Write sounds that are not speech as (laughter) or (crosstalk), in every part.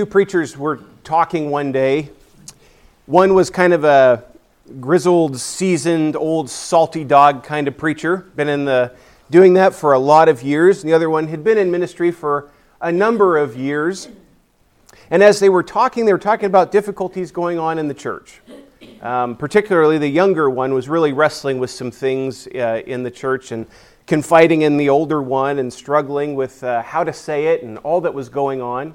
two preachers were talking one day. One was kind of a grizzled, seasoned, old, salty dog kind of preacher, been in the doing that for a lot of years. The other one had been in ministry for a number of years. And as they were talking, they were talking about difficulties going on in the church. Um, particularly, the younger one was really wrestling with some things uh, in the church and confiding in the older one and struggling with uh, how to say it and all that was going on.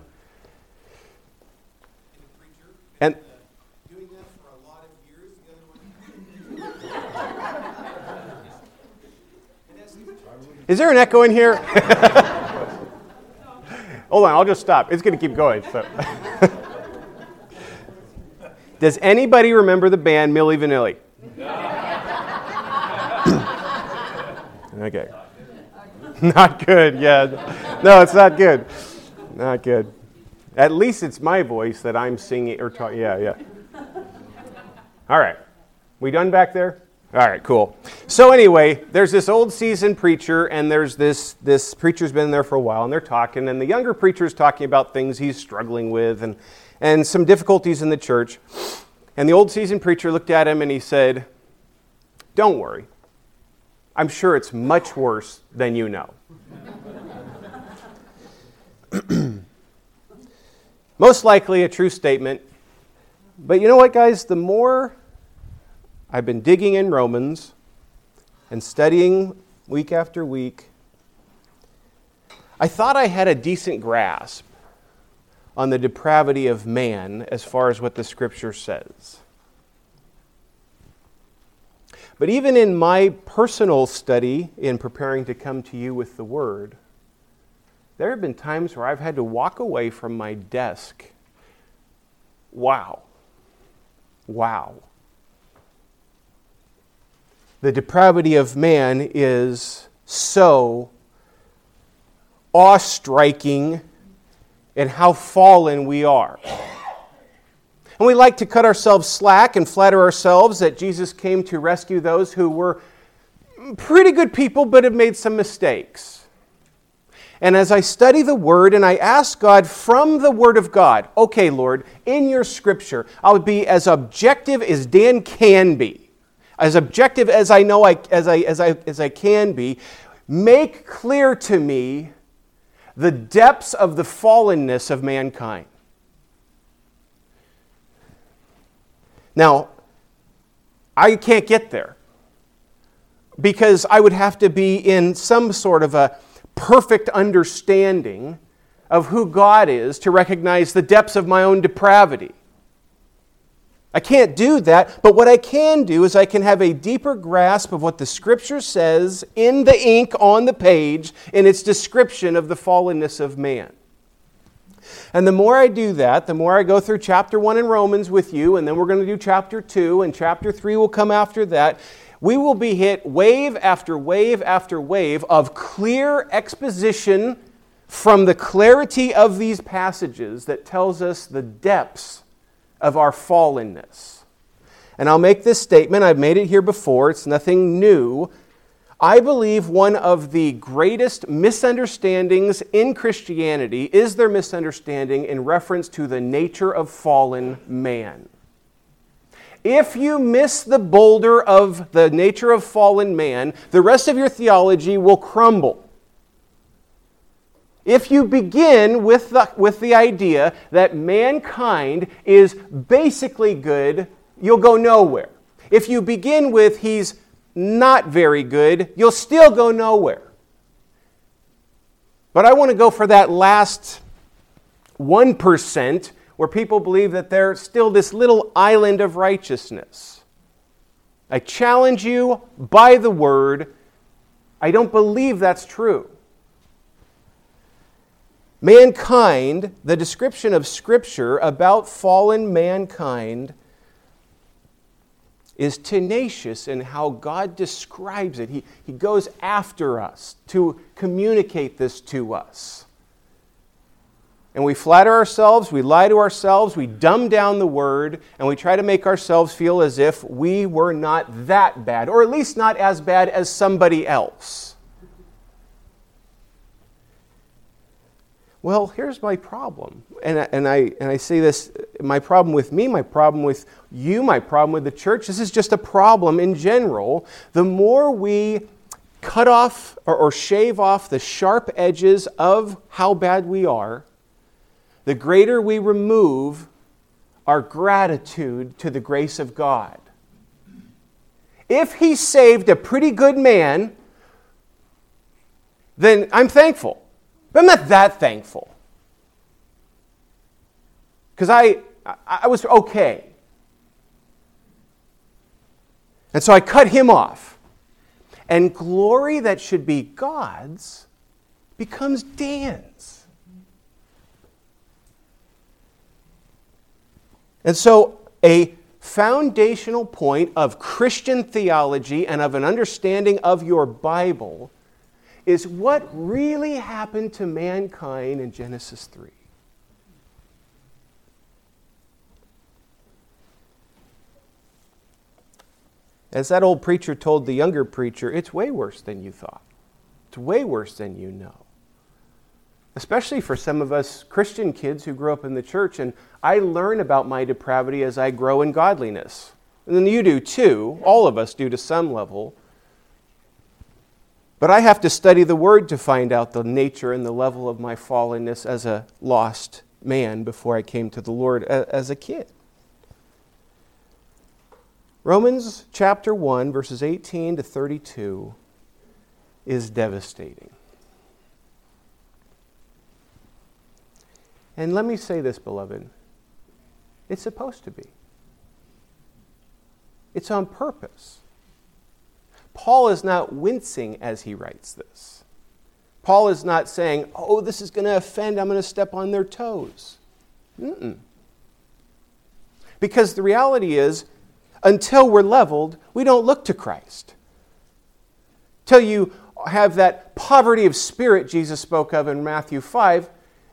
Is there an echo in here? (laughs) Hold on, I'll just stop. It's going to keep going. So. (laughs) Does anybody remember the band Milli Vanilli? (laughs) okay. Not good, yeah. No, it's not good. Not good. At least it's my voice that I'm singing or talking. Yeah, yeah. All right. We done back there? All right, cool. So anyway, there's this old seasoned preacher, and there's this this preacher's been there for a while, and they're talking, and the younger preacher's talking about things he's struggling with, and and some difficulties in the church. And the old seasoned preacher looked at him and he said, "Don't worry. I'm sure it's much worse than you know." (clears throat) Most likely a true statement. But you know what, guys? The more I've been digging in Romans and studying week after week. I thought I had a decent grasp on the depravity of man as far as what the scripture says. But even in my personal study in preparing to come to you with the word, there have been times where I've had to walk away from my desk. Wow. Wow the depravity of man is so awe striking and how fallen we are. And we like to cut ourselves slack and flatter ourselves that Jesus came to rescue those who were pretty good people but have made some mistakes. And as I study the Word and I ask God from the Word of God, okay, Lord, in your scripture, I'll be as objective as Dan can be as objective as I know I, as, I, as, I, as I can be, make clear to me the depths of the fallenness of mankind. Now, I can't get there because I would have to be in some sort of a perfect understanding of who God is to recognize the depths of my own depravity. I can't do that, but what I can do is I can have a deeper grasp of what the Scripture says in the ink on the page in its description of the fallenness of man. And the more I do that, the more I go through chapter 1 in Romans with you, and then we're going to do chapter 2, and chapter 3 will come after that. We will be hit wave after wave after wave of clear exposition from the clarity of these passages that tells us the depths of our fallenness. And I'll make this statement, I've made it here before, it's nothing new. I believe one of the greatest misunderstandings in Christianity is their misunderstanding in reference to the nature of fallen man. If you miss the boulder of the nature of fallen man, the rest of your theology will crumble. If you begin with the, with the idea that mankind is basically good, you'll go nowhere. If you begin with he's not very good, you'll still go nowhere. But I want to go for that last 1% where people believe that they're still this little island of righteousness. I challenge you by the word. I don't believe that's true. Mankind, the description of Scripture about fallen mankind is tenacious in how God describes it. He, he goes after us to communicate this to us. And we flatter ourselves, we lie to ourselves, we dumb down the word, and we try to make ourselves feel as if we were not that bad, or at least not as bad as somebody else. Well, here's my problem. And, I- and, I, and I say this my problem with me, my problem with you, my problem with the church. This is just a problem in general. The more we cut off or, or shave off the sharp edges of how bad we are, the greater we remove our gratitude to the grace of God. If He saved a pretty good man, then I'm thankful. But I'm not that thankful. Because I, I was okay. And so I cut him off. And glory that should be God's becomes Dan's. And so a foundational point of Christian theology and of an understanding of your Bible is what really happened to mankind in Genesis 3. As that old preacher told the younger preacher, it's way worse than you thought. It's way worse than you know. Especially for some of us Christian kids who grew up in the church, and I learn about my depravity as I grow in godliness. And then you do too. All of us do to some level. But I have to study the Word to find out the nature and the level of my fallenness as a lost man before I came to the Lord as a kid. Romans chapter 1, verses 18 to 32 is devastating. And let me say this, beloved it's supposed to be, it's on purpose. Paul is not wincing as he writes this. Paul is not saying, oh, this is going to offend, I'm going to step on their toes. Mm-mm. Because the reality is, until we're leveled, we don't look to Christ. Till you have that poverty of spirit Jesus spoke of in Matthew 5,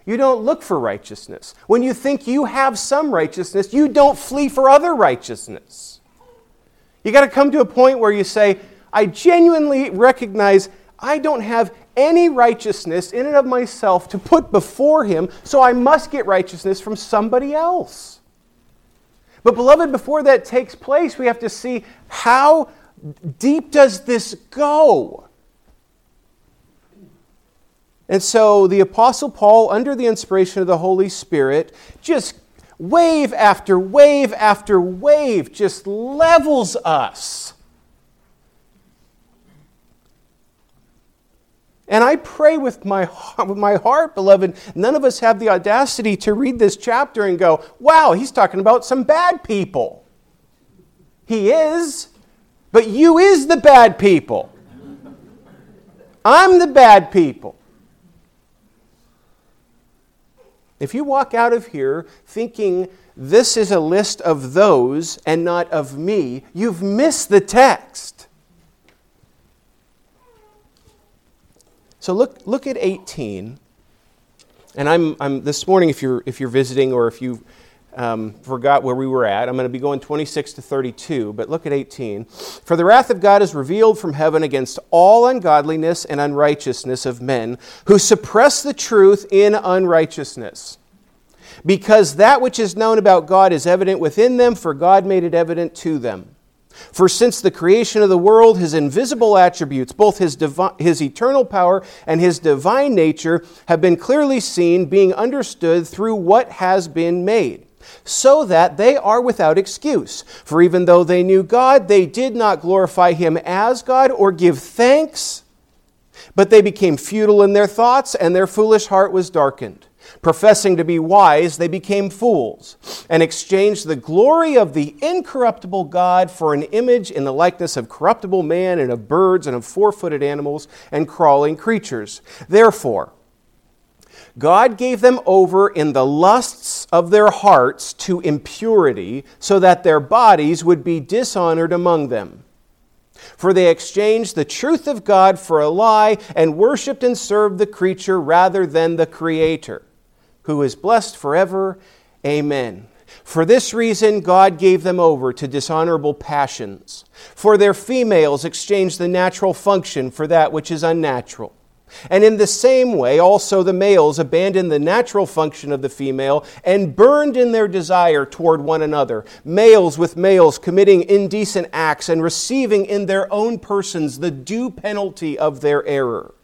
you don't look for righteousness. When you think you have some righteousness, you don't flee for other righteousness. You got to come to a point where you say, I genuinely recognize I don't have any righteousness in and of myself to put before Him, so I must get righteousness from somebody else. But, beloved, before that takes place, we have to see how deep does this go? And so the Apostle Paul, under the inspiration of the Holy Spirit, just wave after wave after wave, just levels us And I pray with my, with my heart, beloved, none of us have the audacity to read this chapter and go, wow, he's talking about some bad people. He is, but you is the bad people. I'm the bad people. If you walk out of here thinking this is a list of those and not of me, you've missed the text. So look, look at 18. And I'm, I'm this morning, if you're, if you're visiting or if you um, forgot where we were at, I'm going to be going 26 to 32, but look at 18. For the wrath of God is revealed from heaven against all ungodliness and unrighteousness of men who suppress the truth in unrighteousness. Because that which is known about God is evident within them, for God made it evident to them. For since the creation of the world, his invisible attributes, both his, divi- his eternal power and his divine nature, have been clearly seen, being understood through what has been made, so that they are without excuse. For even though they knew God, they did not glorify him as God or give thanks, but they became futile in their thoughts, and their foolish heart was darkened. Professing to be wise, they became fools and exchanged the glory of the incorruptible God for an image in the likeness of corruptible man and of birds and of four footed animals and crawling creatures. Therefore, God gave them over in the lusts of their hearts to impurity, so that their bodies would be dishonored among them. For they exchanged the truth of God for a lie and worshiped and served the creature rather than the Creator who is blessed forever. Amen. For this reason, God gave them over to dishonorable passions. For their females exchanged the natural function for that which is unnatural. And in the same way, also the males abandoned the natural function of the female and burned in their desire toward one another, males with males committing indecent acts and receiving in their own persons the due penalty of their error.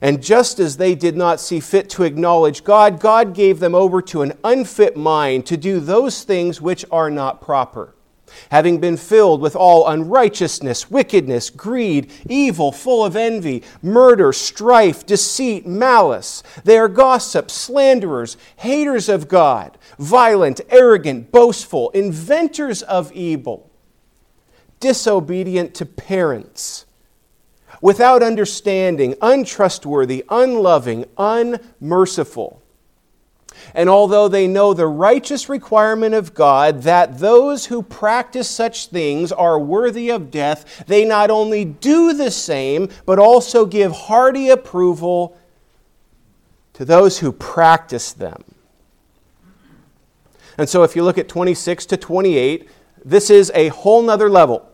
And just as they did not see fit to acknowledge God, God gave them over to an unfit mind to do those things which are not proper. Having been filled with all unrighteousness, wickedness, greed, evil, full of envy, murder, strife, deceit, malice, they are gossips, slanderers, haters of God, violent, arrogant, boastful, inventors of evil, disobedient to parents without understanding, untrustworthy, unloving, unmerciful. And although they know the righteous requirement of God that those who practice such things are worthy of death, they not only do the same, but also give hearty approval to those who practice them. And so if you look at 26 to 28, this is a whole nother level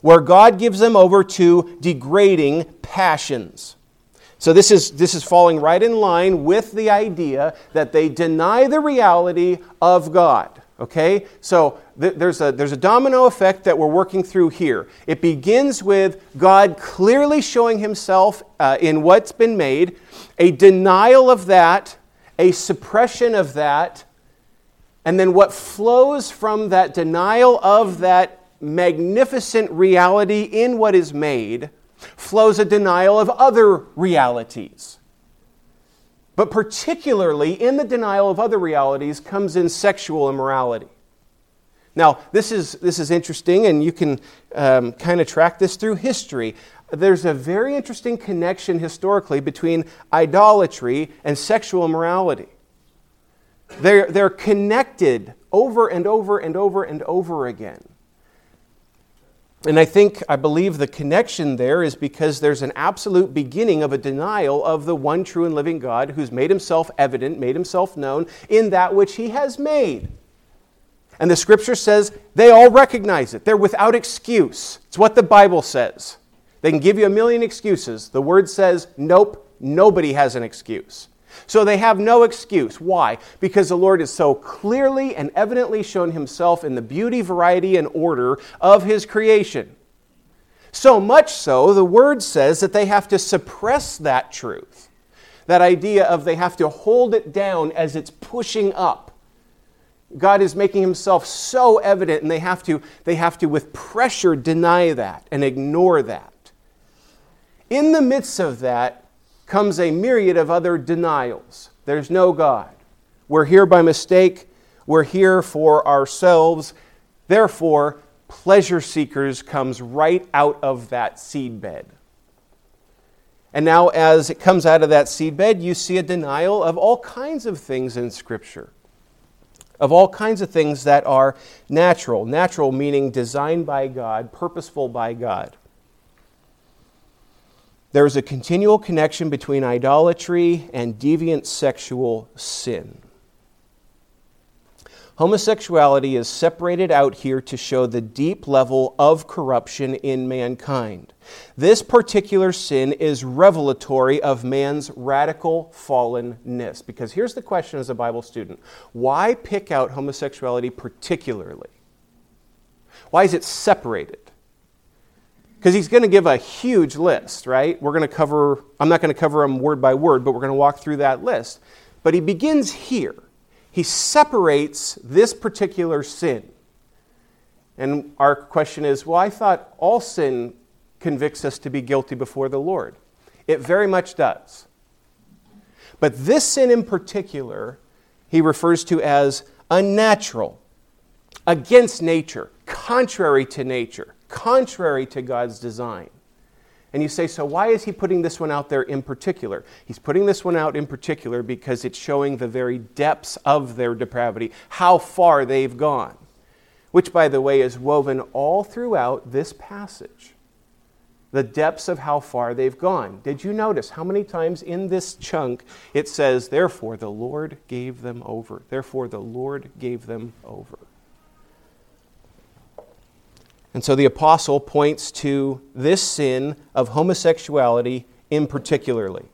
where God gives them over to degrading passions. So this is, this is falling right in line with the idea that they deny the reality of God. Okay? So th- there's, a, there's a domino effect that we're working through here. It begins with God clearly showing himself uh, in what's been made, a denial of that, a suppression of that, and then what flows from that denial of that magnificent reality in what is made flows a denial of other realities. But particularly in the denial of other realities comes in sexual immorality. Now, this is, this is interesting, and you can um, kind of track this through history. There's a very interesting connection historically between idolatry and sexual immorality. They're, they're connected over and over and over and over again. And I think, I believe the connection there is because there's an absolute beginning of a denial of the one true and living God who's made himself evident, made himself known in that which he has made. And the scripture says they all recognize it. They're without excuse. It's what the Bible says. They can give you a million excuses. The word says, nope, nobody has an excuse. So they have no excuse. Why? Because the Lord has so clearly and evidently shown himself in the beauty, variety, and order of his creation. So much so, the word says that they have to suppress that truth. That idea of they have to hold it down as it's pushing up. God is making himself so evident, and they have to, they have to with pressure, deny that and ignore that. In the midst of that, comes a myriad of other denials. There's no God. We're here by mistake. We're here for ourselves. Therefore, pleasure seekers comes right out of that seedbed. And now, as it comes out of that seedbed, you see a denial of all kinds of things in Scripture, of all kinds of things that are natural. Natural meaning designed by God, purposeful by God. There is a continual connection between idolatry and deviant sexual sin. Homosexuality is separated out here to show the deep level of corruption in mankind. This particular sin is revelatory of man's radical fallenness. Because here's the question as a Bible student why pick out homosexuality particularly? Why is it separated? Because he's going to give a huge list, right? We're going to cover, I'm not going to cover them word by word, but we're going to walk through that list. But he begins here. He separates this particular sin. And our question is well, I thought all sin convicts us to be guilty before the Lord. It very much does. But this sin in particular, he refers to as unnatural, against nature, contrary to nature contrary to God's design. And you say, so why is he putting this one out there in particular? He's putting this one out in particular because it's showing the very depths of their depravity, how far they've gone, which, by the way, is woven all throughout this passage. The depths of how far they've gone. Did you notice how many times in this chunk it says, Therefore the Lord gave them over? Therefore the Lord gave them over. And so the apostle points to this sin of homosexuality in particularly.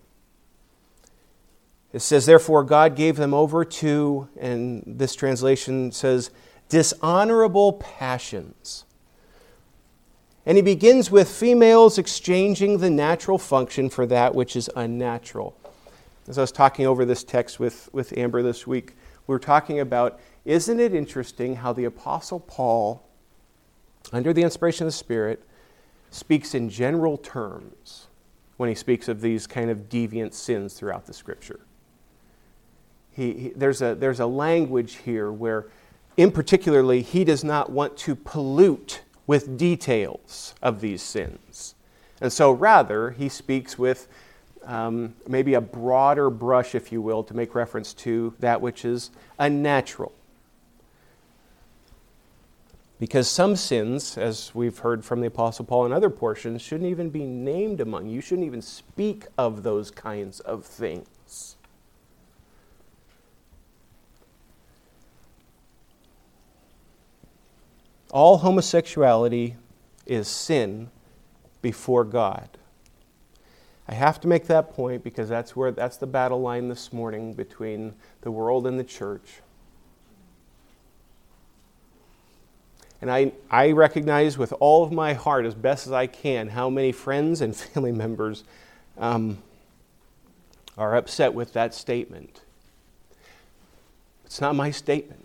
It says, Therefore, God gave them over to, and this translation says, dishonorable passions. And he begins with females exchanging the natural function for that which is unnatural. As I was talking over this text with, with Amber this week, we were talking about isn't it interesting how the Apostle Paul, under the inspiration of the Spirit, speaks in general terms when he speaks of these kind of deviant sins throughout the Scripture? He, he, there's, a, there's a language here where, in particularly, he does not want to pollute with details of these sins. And so, rather, he speaks with um, maybe a broader brush, if you will, to make reference to that which is unnatural. Because some sins, as we've heard from the Apostle Paul in other portions, shouldn't even be named among you. You shouldn't even speak of those kinds of things. All homosexuality is sin before God. I have to make that point because that's where that's the battle line this morning between the world and the church. And I, I recognize with all of my heart, as best as I can, how many friends and (laughs) family members um, are upset with that statement. It's not my statement.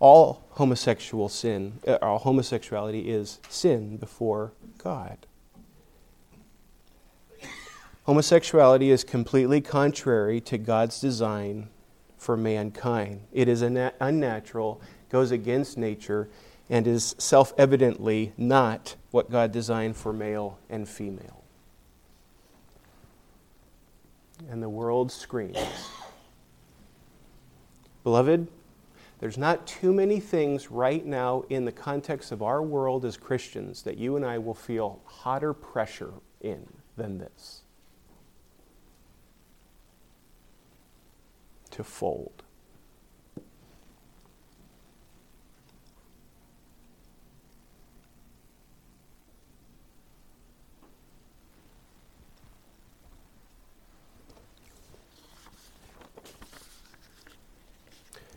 all homosexual sin, uh, all homosexuality is sin before God. Homosexuality is completely contrary to God's design for mankind. It is unnatural, goes against nature, and is self evidently not what God designed for male and female. And the world screams. Beloved, there's not too many things right now in the context of our world as Christians that you and I will feel hotter pressure in than this to fold.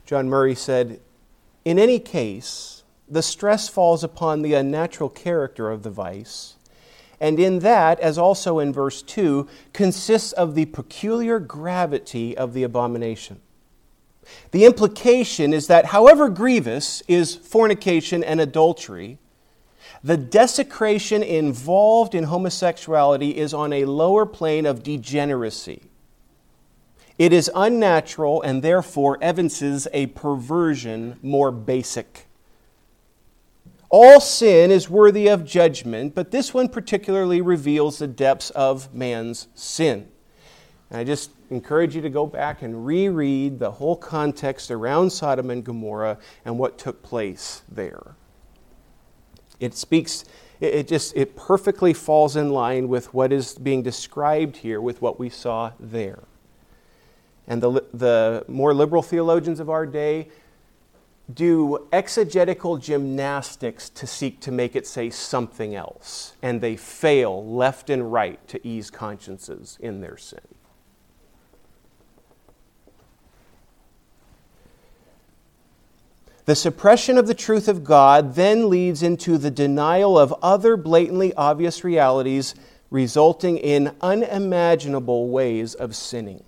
John Murray said, In any case, the stress falls upon the unnatural character of the vice, and in that, as also in verse 2, consists of the peculiar gravity of the abomination. The implication is that, however grievous is fornication and adultery, the desecration involved in homosexuality is on a lower plane of degeneracy. It is unnatural and therefore evinces a perversion more basic. All sin is worthy of judgment, but this one particularly reveals the depths of man's sin. And I just encourage you to go back and reread the whole context around Sodom and Gomorrah and what took place there. It speaks, it just, it perfectly falls in line with what is being described here with what we saw there. And the, the more liberal theologians of our day do exegetical gymnastics to seek to make it say something else, and they fail left and right to ease consciences in their sin. The suppression of the truth of God then leads into the denial of other blatantly obvious realities, resulting in unimaginable ways of sinning.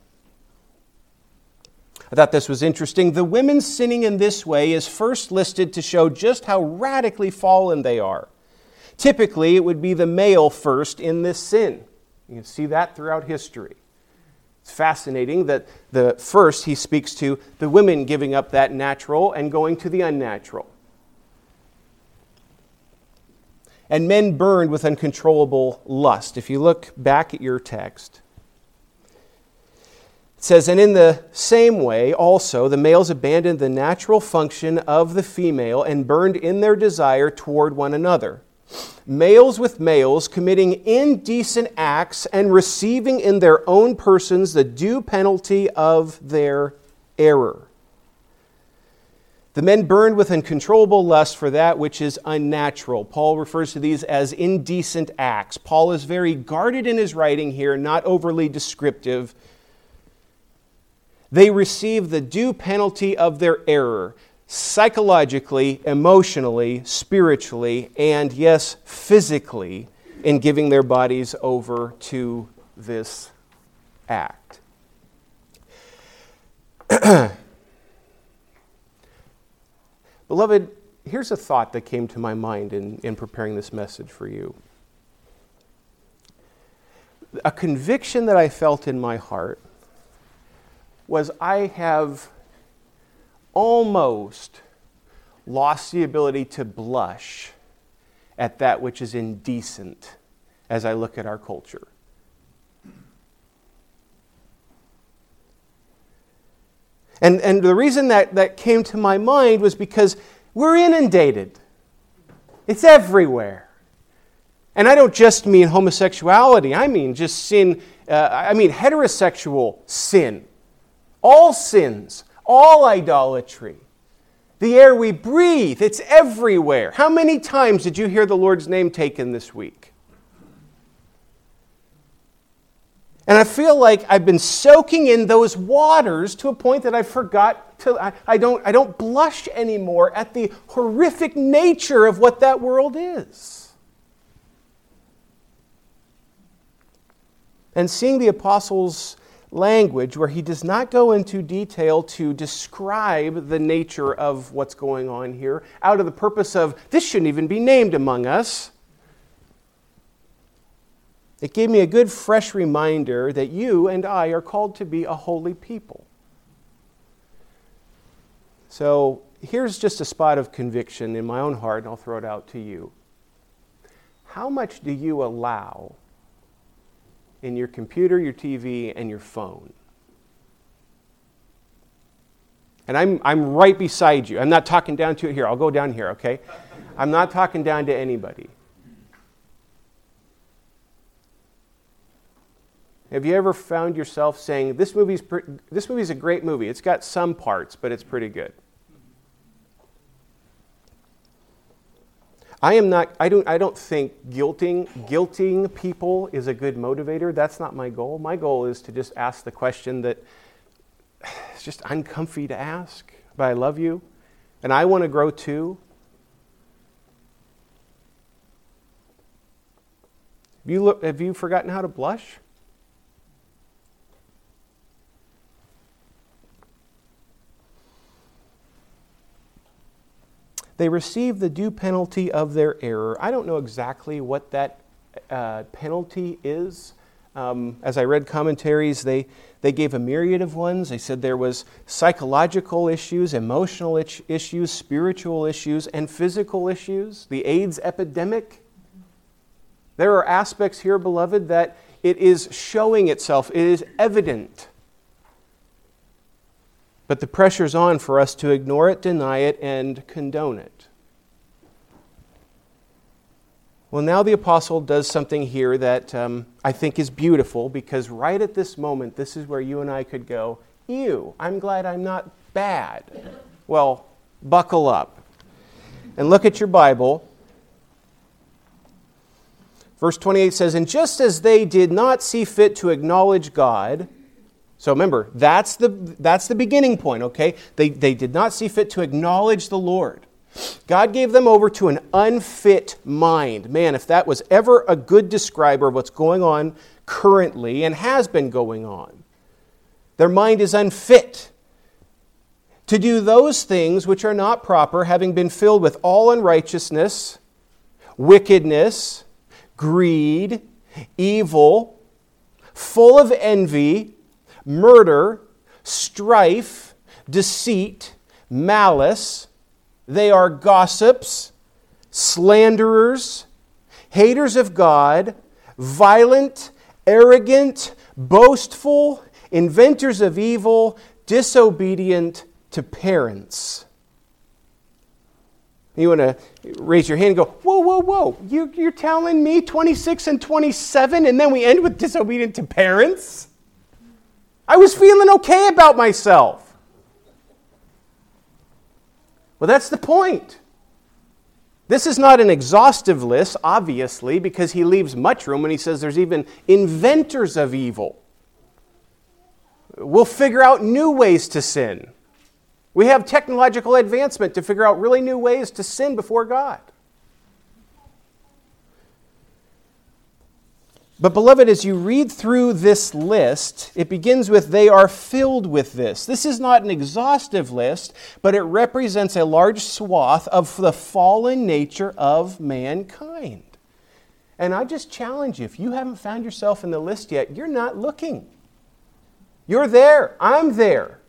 I thought this was interesting. The women sinning in this way is first listed to show just how radically fallen they are. Typically, it would be the male first in this sin. You can see that throughout history. It's fascinating that the first he speaks to the women giving up that natural and going to the unnatural. And men burned with uncontrollable lust. If you look back at your text, says, And in the same way, also, the males abandoned the natural function of the female and burned in their desire toward one another. males with males, committing indecent acts and receiving in their own persons the due penalty of their error. The men burned with uncontrollable lust for that which is unnatural. Paul refers to these as indecent acts. Paul is very guarded in his writing here, not overly descriptive. They receive the due penalty of their error psychologically, emotionally, spiritually, and yes, physically, in giving their bodies over to this act. (clears throat) Beloved, here's a thought that came to my mind in, in preparing this message for you. A conviction that I felt in my heart was I have almost lost the ability to blush at that which is indecent as I look at our culture. And, and the reason that, that came to my mind was because we're inundated, it's everywhere. And I don't just mean homosexuality, I mean just sin, uh, I mean heterosexual sin. All sins, all idolatry. The air we breathe, it's everywhere. How many times did you hear the Lord's name taken this week? And I feel like I've been soaking in those waters to a point that I forgot to, I, I, don't, I don't blush anymore at the horrific nature of what that world is. And seeing the apostles' language where he does not go into detail to describe the nature of what's going on here, out of the purpose of this shouldn't even be named among us. It gave me a good, fresh reminder that you and I are called to be a holy people. So here's just a spot of conviction in my own heart, and I'll throw it out to you. How much do you allow in your computer, your TV, and your phone? And I'm, I'm right beside you. I'm not talking down to it here. I'll go down here, okay? (laughs) I'm not talking down to anybody. Have you ever found yourself saying, this movie's, pre- this movie's a great movie? It's got some parts, but it's pretty good. I am not, I don't, I don't think guilting, guilting people is a good motivator. That's not my goal. My goal is to just ask the question that it's just uncomfy to ask, but I love you, and I want to grow too. Have you, look, have you forgotten how to blush? They receive the due penalty of their error. I don't know exactly what that uh, penalty is. Um, as I read commentaries, they, they gave a myriad of ones. They said there was psychological issues, emotional issues, spiritual issues, and physical issues. The AIDS epidemic. There are aspects here, beloved, that it is showing itself. It is evident but the pressure's on for us to ignore it, deny it, and condone it. Well, now the apostle does something here that um, I think is beautiful because right at this moment, this is where you and I could go, Ew, I'm glad I'm not bad. Well, buckle up and look at your Bible. Verse 28 says, And just as they did not see fit to acknowledge God, so remember, that's the, that's the beginning point, okay? They, they did not see fit to acknowledge the Lord. God gave them over to an unfit mind. Man, if that was ever a good describer of what's going on currently and has been going on, their mind is unfit to do those things which are not proper, having been filled with all unrighteousness, wickedness, greed, evil, full of envy murder, strife, deceit, malice. They are gossips, slanderers, haters of God, violent, arrogant, boastful, inventors of evil, disobedient to parents. You want to raise your hand and go, whoa, whoa, whoa. You, you're telling me 26 and 27, and then we end with disobedient to parents? I was feeling okay about myself. Well, that's the point. This is not an exhaustive list, obviously, because he leaves much room when he says there's even inventors of evil. We'll figure out new ways to sin. We have technological advancement to figure out really new ways to sin before God. But, beloved, as you read through this list, it begins with, they are filled with this. This is not an exhaustive list, but it represents a large swath of the fallen nature of mankind. And I just challenge you if you haven't found yourself in the list yet, you're not looking. You're there. I'm there.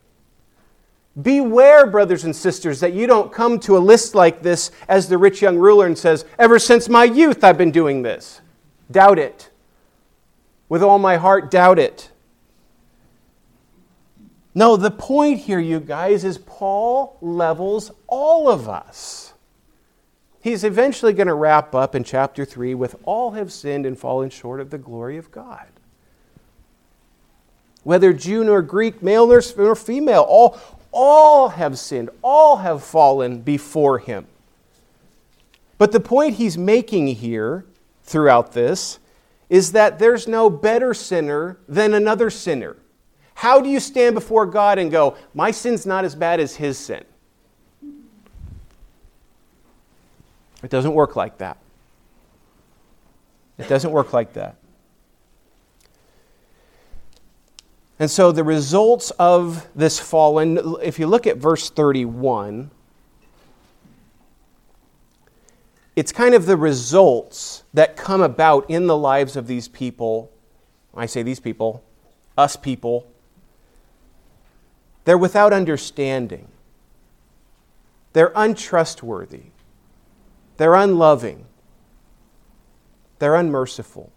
Beware, brothers and sisters, that you don't come to a list like this as the rich young ruler and says, Ever since my youth, I've been doing this. Doubt it. With all my heart, doubt it. No, the point here, you guys, is Paul levels all of us. He's eventually going to wrap up in chapter 3 with all have sinned and fallen short of the glory of God. Whether Jew nor Greek, male nor female, all, all have sinned, all have fallen before him. But the point he's making here throughout this is that there's no better sinner than another sinner. How do you stand before God and go, My sin's not as bad as his sin? It doesn't work like that. It doesn't work like that. And so the results of this fallen, if you look at verse 31, it's kind of the results that come about in the lives of these people. I say these people, us people. They're without understanding. They're untrustworthy. They're unloving. They're unmerciful.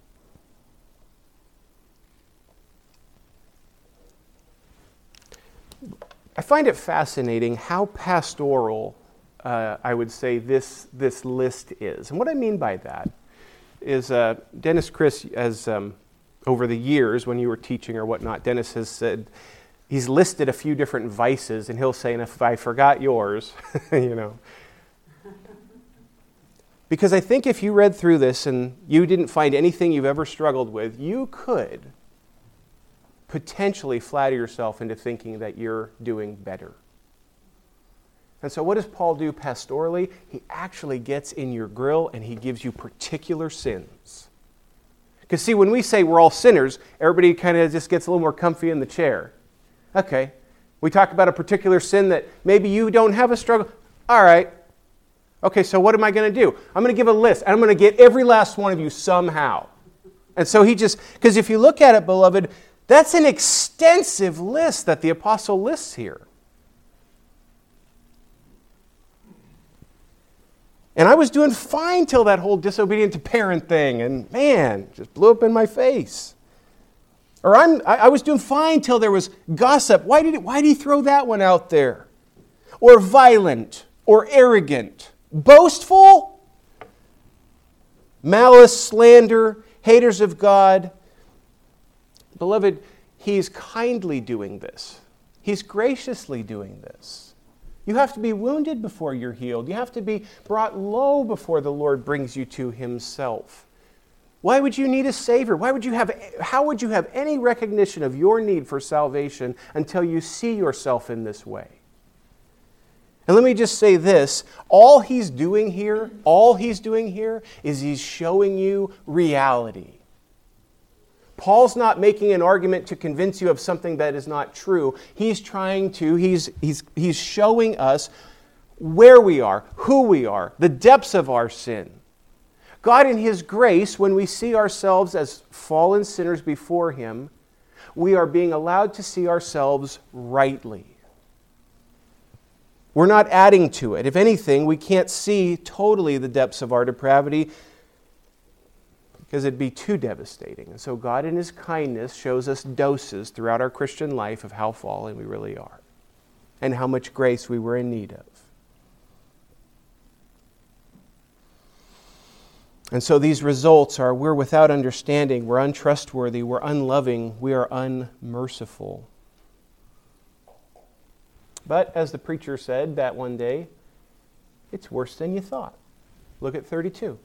I find it fascinating how pastoral uh, I would say this, this list is. And what I mean by that is uh, Dennis Chris, as um, over the years when you were teaching or whatnot, Dennis has said, he's listed a few different vices, and he'll say, and if I forgot yours, (laughs) you know. Because I think if you read through this and you didn't find anything you've ever struggled with, you could potentially flatter yourself into thinking that you're doing better. And so, what does Paul do pastorally? He actually gets in your grill and he gives you particular sins. Because, see, when we say we're all sinners, everybody kind of just gets a little more comfy in the chair. Okay, we talk about a particular sin that maybe you don't have a struggle. All right. Okay, so what am I going to do? I'm going to give a list, and I'm going to get every last one of you somehow. And so he just, because if you look at it, beloved, that's an extensive list that the apostle lists here. And I was doing fine till that whole disobedient to parent thing, and man, just blew up in my face. Or I'm, I, I was doing fine till there was gossip. Why did, why did he throw that one out there? Or violent, or arrogant, boastful, malice, slander, haters of God, Beloved, He's kindly doing this, He's graciously doing this. You have to be wounded before you're healed. You have to be brought low before the Lord brings you to Himself. Why would you need a Savior? Why would you have, how would you have any recognition of your need for salvation until you see yourself in this way? And let me just say this all He's doing here, all He's doing here is He's showing you reality. Paul's not making an argument to convince you of something that is not true. He's trying to, he's, he's, he's showing us where we are, who we are, the depths of our sin. God, in His grace, when we see ourselves as fallen sinners before Him, we are being allowed to see ourselves rightly. We're not adding to it. If anything, we can't see totally the depths of our depravity because it'd be too devastating. And so God, in His kindness, shows us doses throughout our Christian life of how fallen we really are and how much grace we were in need of. And so these results are we're without understanding, we're untrustworthy, we're unloving, we are unmerciful. But as the preacher said that one day, it's worse than you thought. Look at 32.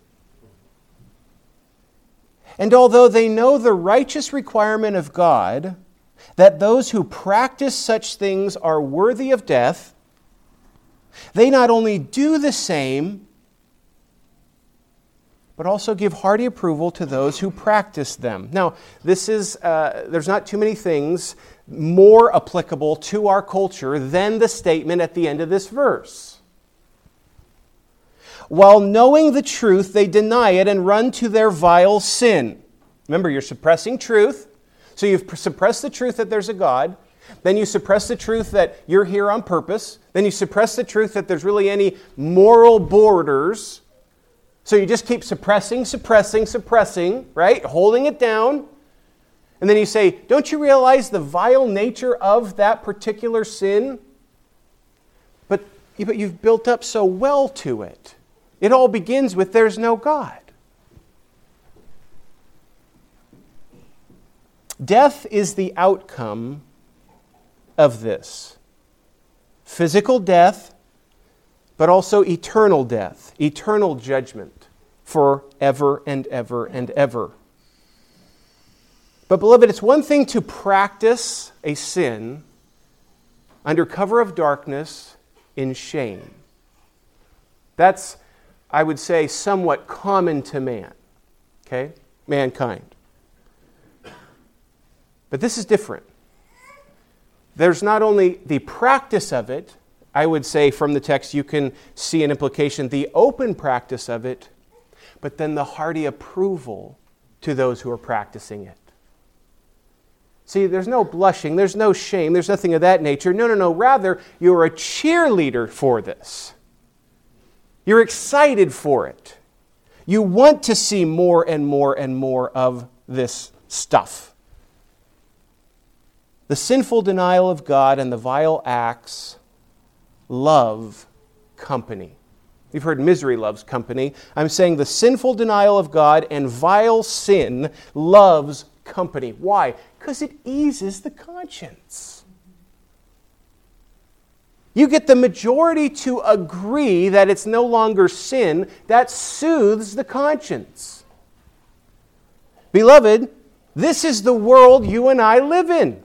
And although they know the righteous requirement of God, that those who practice such things are worthy of death, they not only do the same, but also give hearty approval to those who practice them. Now, this is, uh, there's not too many things more applicable to our culture than the statement at the end of this verse. While knowing the truth, they deny it and run to their vile sin. Remember, you're suppressing truth. So you've suppressed the truth that there's a God. Then you suppress the truth that you're here on purpose. Then you suppress the truth that there's really any moral borders. So you just keep suppressing, suppressing, suppressing, right? Holding it down. And then you say, Don't you realize the vile nature of that particular sin? But, but you've built up so well to it. It all begins with there's no God. Death is the outcome of this physical death, but also eternal death, eternal judgment forever and ever and ever. But, beloved, it's one thing to practice a sin under cover of darkness in shame. That's, I would say, somewhat common to man, okay? Mankind. But this is different. There's not only the practice of it, I would say from the text you can see an implication, the open practice of it, but then the hearty approval to those who are practicing it. See, there's no blushing, there's no shame, there's nothing of that nature. No, no, no. Rather, you're a cheerleader for this. You're excited for it. You want to see more and more and more of this stuff. The sinful denial of God and the vile acts love company. You've heard misery loves company. I'm saying the sinful denial of God and vile sin loves company. Why? Because it eases the conscience. You get the majority to agree that it's no longer sin, that soothes the conscience. Beloved, this is the world you and I live in.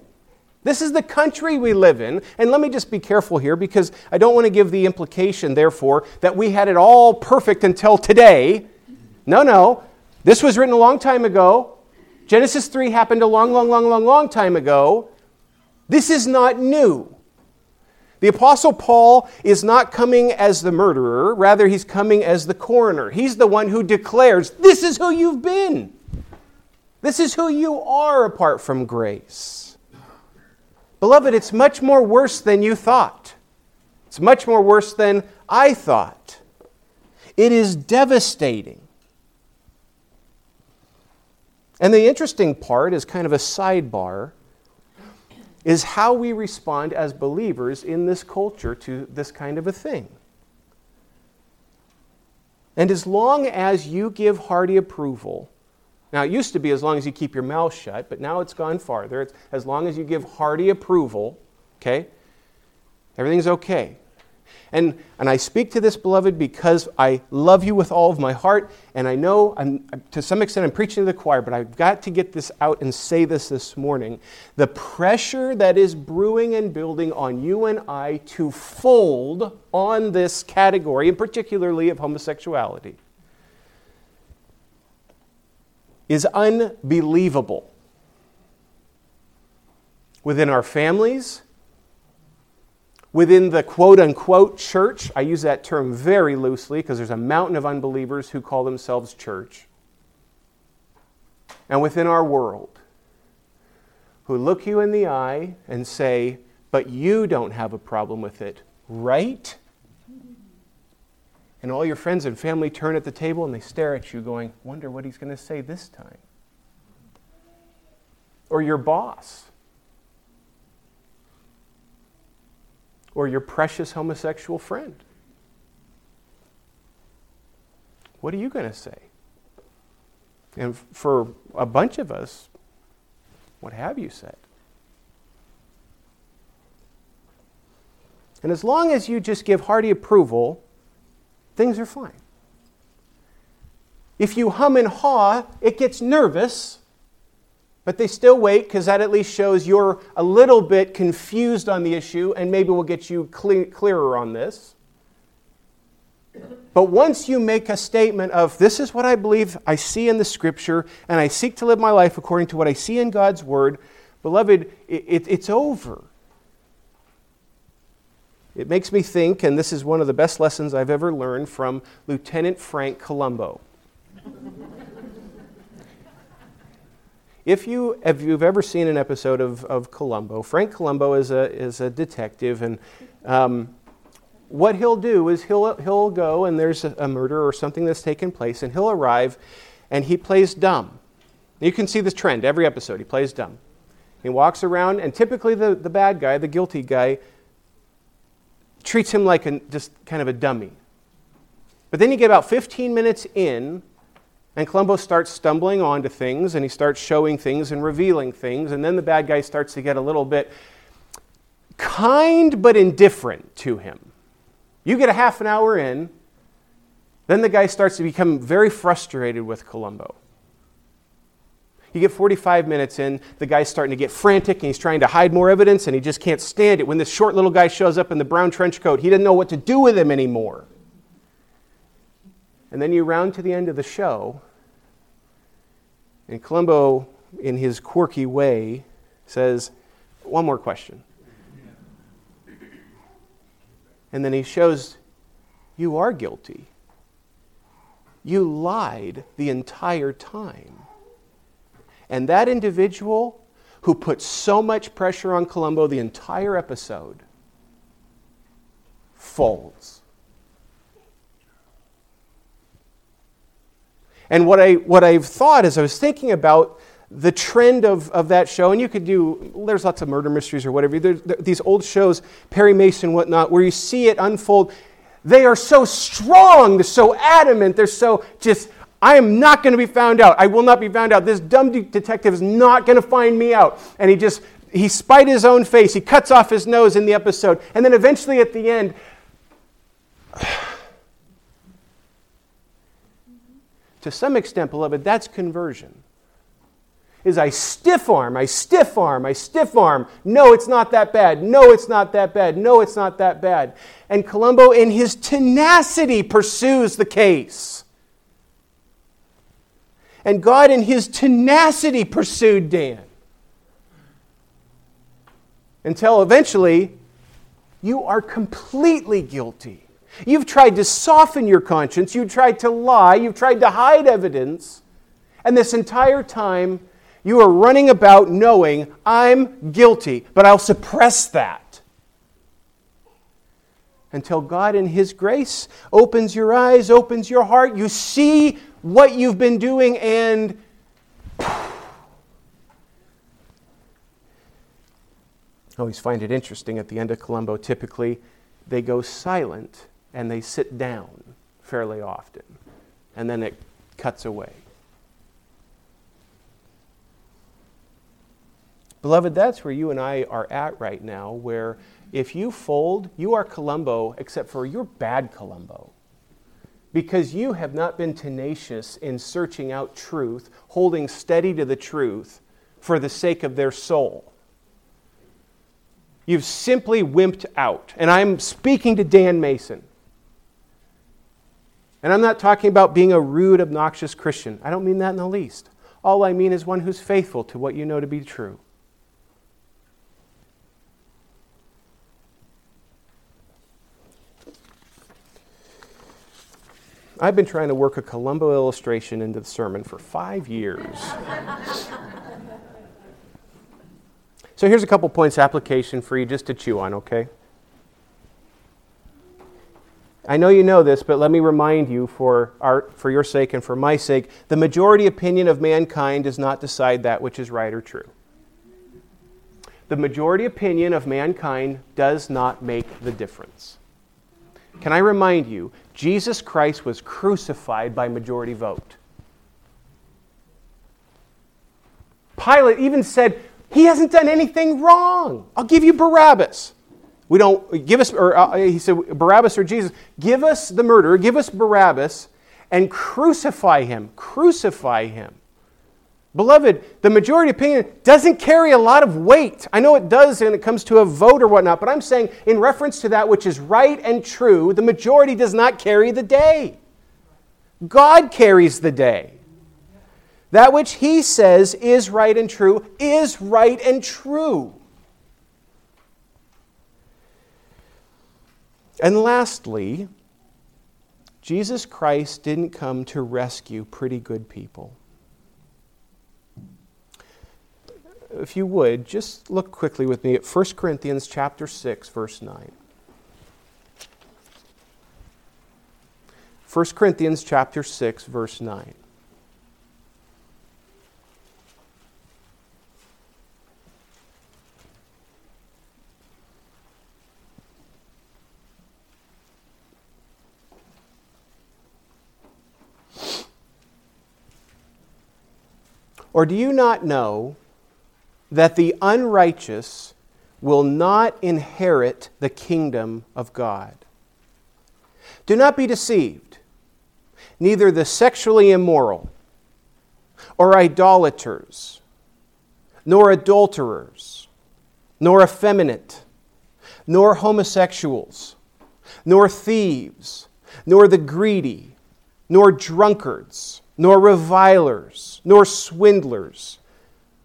This is the country we live in. And let me just be careful here because I don't want to give the implication, therefore, that we had it all perfect until today. No, no. This was written a long time ago. Genesis 3 happened a long, long, long, long, long time ago. This is not new. The Apostle Paul is not coming as the murderer, rather, he's coming as the coroner. He's the one who declares, This is who you've been. This is who you are apart from grace. Beloved, it's much more worse than you thought. It's much more worse than I thought. It is devastating. And the interesting part is kind of a sidebar is how we respond as believers in this culture to this kind of a thing. And as long as you give hearty approval now, it used to be as long as you keep your mouth shut, but now it's gone farther. It's as long as you give hearty approval, okay? Everything's okay. And, and I speak to this, beloved, because I love you with all of my heart, and I know I'm, to some extent I'm preaching to the choir, but I've got to get this out and say this this morning. The pressure that is brewing and building on you and I to fold on this category, and particularly of homosexuality is unbelievable. Within our families, within the quote unquote church, I use that term very loosely because there's a mountain of unbelievers who call themselves church, and within our world, who look you in the eye and say, But you don't have a problem with it, right? and all your friends and family turn at the table and they stare at you, going, Wonder what he's going to say this time. Or your boss. Or your precious homosexual friend. What are you going to say? And for a bunch of us, what have you said? And as long as you just give hearty approval, things are fine. If you hum and haw, it gets nervous, but they still wait because that at least shows you're a little bit confused on the issue, and maybe we'll get you clear, clearer on this. But once you make a statement of, this is what I believe I see in the scripture, and I seek to live my life according to what I see in God's word, beloved, it, it, it's over. It makes me think, and this is one of the best lessons I've ever learned from Lieutenant Frank Columbo. If, you, if you've ever seen an episode of, of Columbo, Frank Columbo is a, is a detective, and um, what he'll do is he'll, he'll go and there's a, a murder or something that's taken place, and he'll arrive and he plays dumb. You can see this trend every episode. He plays dumb. He walks around, and typically the, the bad guy, the guilty guy, treats him like a, just kind of a dummy. But then you get about 15 minutes in, and Columbo starts stumbling onto things, and he starts showing things and revealing things, and then the bad guy starts to get a little bit kind but indifferent to him. You get a half an hour in, then the guy starts to become very frustrated with Columbo. You get 45 minutes in, the guy's starting to get frantic and he's trying to hide more evidence and he just can't stand it. When this short little guy shows up in the brown trench coat, he doesn't know what to do with him anymore. And then you round to the end of the show, and Columbo, in his quirky way, says, One more question. And then he shows, You are guilty. You lied the entire time. And that individual who put so much pressure on Columbo the entire episode folds. And what, I, what I've thought as I was thinking about the trend of, of that show, and you could do, there's lots of murder mysteries or whatever, there's, these old shows, Perry Mason, whatnot, where you see it unfold. They are so strong, they're so adamant, they're so just I am not going to be found out. I will not be found out. This dumb de- detective is not going to find me out. And he just, he spite his own face. He cuts off his nose in the episode. And then eventually at the end, to some extent, beloved, that's conversion. Is I stiff arm, I stiff arm, I stiff arm. No, it's not that bad. No, it's not that bad. No, it's not that bad. And Columbo, in his tenacity, pursues the case. And God, in his tenacity, pursued Dan. Until eventually, you are completely guilty. You've tried to soften your conscience, you've tried to lie, you've tried to hide evidence, and this entire time, you are running about knowing I'm guilty, but I'll suppress that. Until God, in His grace, opens your eyes, opens your heart, you see what you've been doing, and (sighs) I always find it interesting at the end of Columbo, typically they go silent and they sit down fairly often, and then it cuts away. Beloved, that's where you and I are at right now, where if you fold, you are Columbo, except for you're bad Columbo because you have not been tenacious in searching out truth, holding steady to the truth for the sake of their soul. You've simply wimped out. And I'm speaking to Dan Mason. And I'm not talking about being a rude, obnoxious Christian. I don't mean that in the least. All I mean is one who's faithful to what you know to be true. I've been trying to work a Columbo illustration into the sermon for five years. (laughs) so here's a couple points application for you just to chew on, okay? I know you know this, but let me remind you for, our, for your sake and for my sake the majority opinion of mankind does not decide that which is right or true. The majority opinion of mankind does not make the difference. Can I remind you, Jesus Christ was crucified by majority vote. Pilate even said, He hasn't done anything wrong. I'll give you Barabbas. We don't give us, or uh, he said, Barabbas or Jesus, give us the murderer, give us Barabbas, and crucify him. Crucify him. Beloved, the majority opinion doesn't carry a lot of weight. I know it does when it comes to a vote or whatnot, but I'm saying in reference to that which is right and true, the majority does not carry the day. God carries the day. That which He says is right and true is right and true. And lastly, Jesus Christ didn't come to rescue pretty good people. if you would, just look quickly with me at 1 Corinthians chapter 6 verse 9. 1 Corinthians chapter 6 verse 9. Or do you not know that the unrighteous will not inherit the kingdom of God. Do not be deceived. Neither the sexually immoral, or idolaters, nor adulterers, nor effeminate, nor homosexuals, nor thieves, nor the greedy, nor drunkards, nor revilers, nor swindlers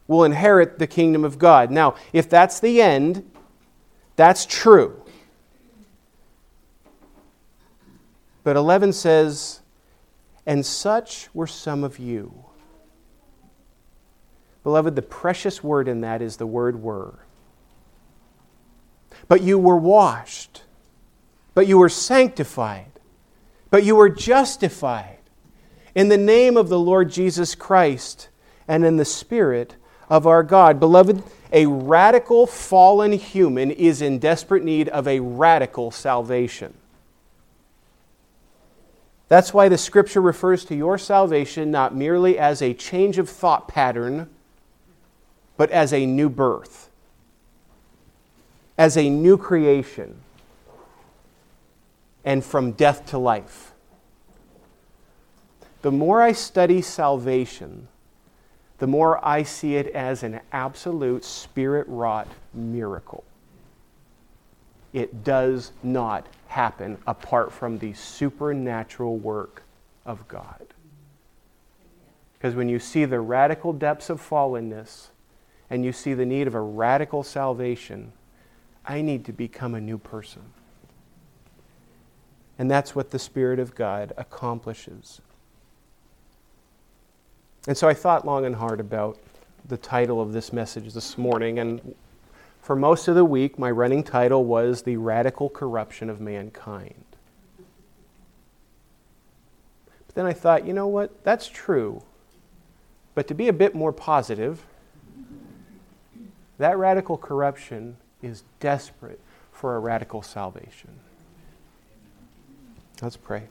will inherit the kingdom of God. Now, if that's the end, that's true. But 11 says, And such were some of you. Beloved, the precious word in that is the word were. But you were washed, but you were sanctified, but you were justified in the name of the Lord Jesus Christ and in the Spirit of our God. Beloved, a radical fallen human is in desperate need of a radical salvation. That's why the scripture refers to your salvation not merely as a change of thought pattern, but as a new birth, as a new creation, and from death to life. The more I study salvation, the more I see it as an absolute spirit wrought miracle. It does not happen apart from the supernatural work of God. Because when you see the radical depths of fallenness and you see the need of a radical salvation, I need to become a new person. And that's what the Spirit of God accomplishes. And so I thought long and hard about the title of this message this morning. And for most of the week, my running title was The Radical Corruption of Mankind. But then I thought, you know what? That's true. But to be a bit more positive, that radical corruption is desperate for a radical salvation. Let's pray.